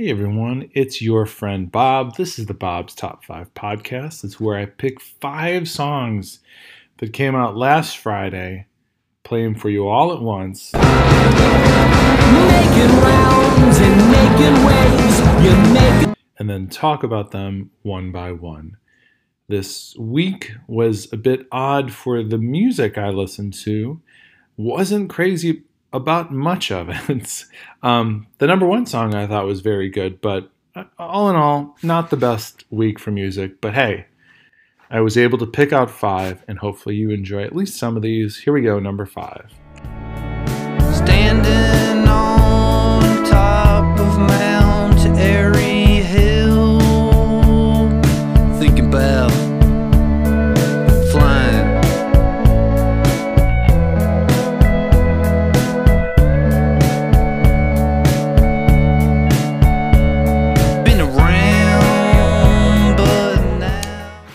Hey everyone, it's your friend Bob. This is the Bob's Top 5 podcast. It's where I pick five songs that came out last Friday, play them for you all at once. And, and then talk about them one by one. This week was a bit odd for the music I listened to. Wasn't crazy about much of it. um, the number one song I thought was very good, but uh, all in all, not the best week for music. But hey, I was able to pick out five, and hopefully you enjoy at least some of these. Here we go, number five.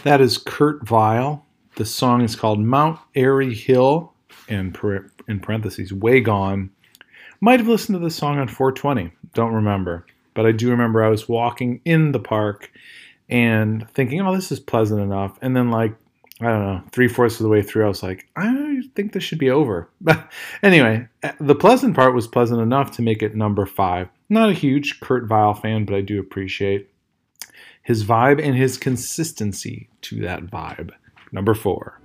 That is Kurt Vile. The song is called Mount Airy Hill, and in parentheses, Way Gone. Might have listened to this song on 420, don't remember. But I do remember I was walking in the park and thinking, oh, this is pleasant enough. And then, like, I don't know, three fourths of the way through, I was like, I think this should be over. But anyway, eh, the pleasant part was pleasant enough to make it number five. Not a huge Kurt Vile fan, but I do appreciate his vibe and his consistency to that vibe. Number four.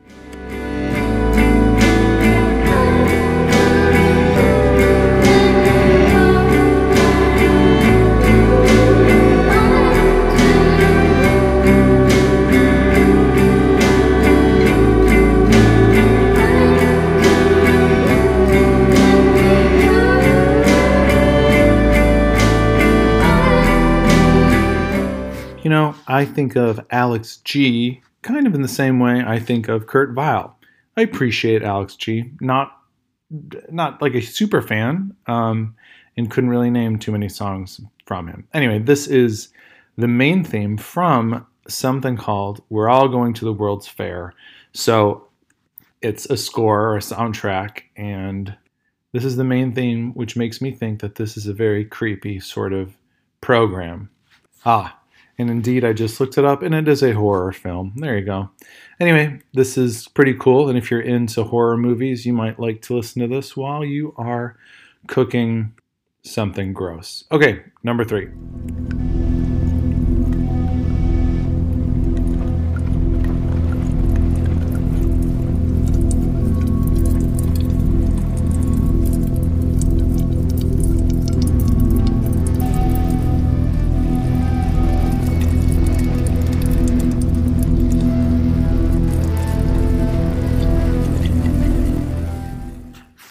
You know, I think of Alex G kind of in the same way I think of Kurt Vile. I appreciate Alex G. Not not like a super fan, um, and couldn't really name too many songs from him. Anyway, this is the main theme from something called "We're All Going to the World's Fair." So it's a score or a soundtrack, and this is the main theme, which makes me think that this is a very creepy sort of program. Ah, and indeed, I just looked it up and it is a horror film. There you go. Anyway, this is pretty cool. And if you're into horror movies, you might like to listen to this while you are cooking something gross. Okay, number three.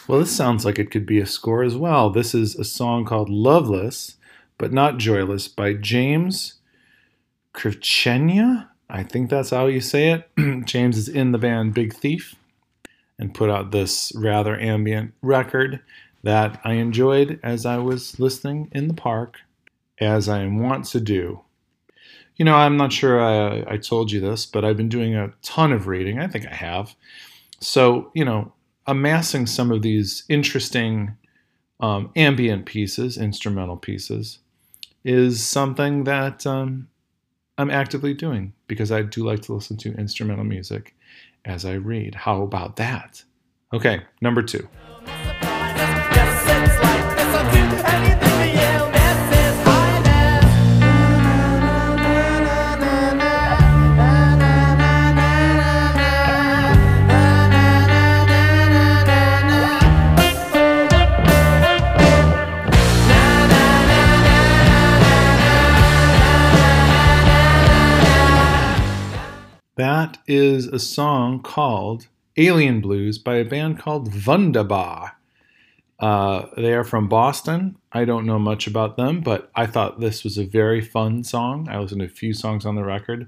Well, this sounds like it could be a score as well. This is a song called Loveless, but not Joyless by James Krivchenia. I think that's how you say it. James is in the band Big Thief and put out this rather ambient record that I enjoyed as I was listening in the park, as I want to do. You know, I'm not sure I, I told you this, but I've been doing a ton of reading. I think I have. So, you know, amassing some of these interesting um, ambient pieces, instrumental pieces, is something that um, I'm actively doing because I do like to listen to instrumental music as I read. How about that? Okay, number two. That is a song called Alien Blues by a band called Wunderbar. Uh, they are from Boston. I don't know much about them, but I thought this was a very fun song. I listened to a few songs on the record.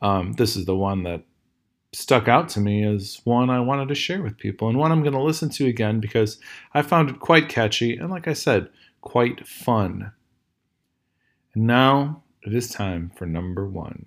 Um, this is the one that stuck out to me as one I wanted to share with people and one I'm going to listen to again because I found it quite catchy and, like I said, quite fun. And now it is time for number one.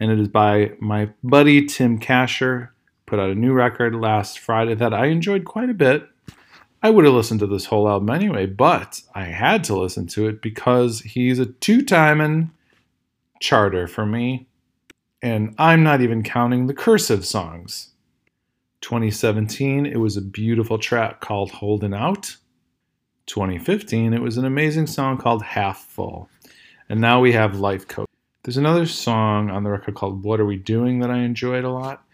and it is by my buddy Tim Kasher. Put out a new record last Friday that I enjoyed quite a bit. I would have listened to this whole album anyway, but I had to listen to it because he's a two timing charter for me, and I'm not even counting the cursive songs. 2017, it was a beautiful track called Holding Out. 2015, it was an amazing song called Half Full. And now we have Life Coach. There's another song on the record called What Are We Doing that I enjoyed a lot.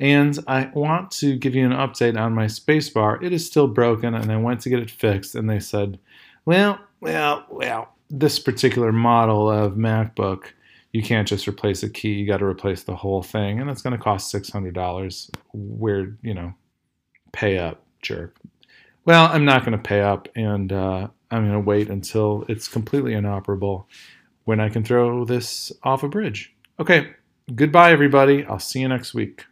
And I want to give you an update on my spacebar. It is still broken, and I went to get it fixed, and they said, well, well, well, this particular model of MacBook, you can't just replace a key, you got to replace the whole thing, and it's going to cost $600. Weird, you know, pay up, jerk. Well, I'm not going to pay up, and uh, I'm going to wait until it's completely inoperable when I can throw this off a bridge. Okay, goodbye, everybody. I'll see you next week.